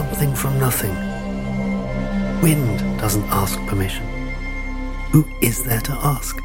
Something from nothing. Wind doesn't ask permission. Who is there to ask?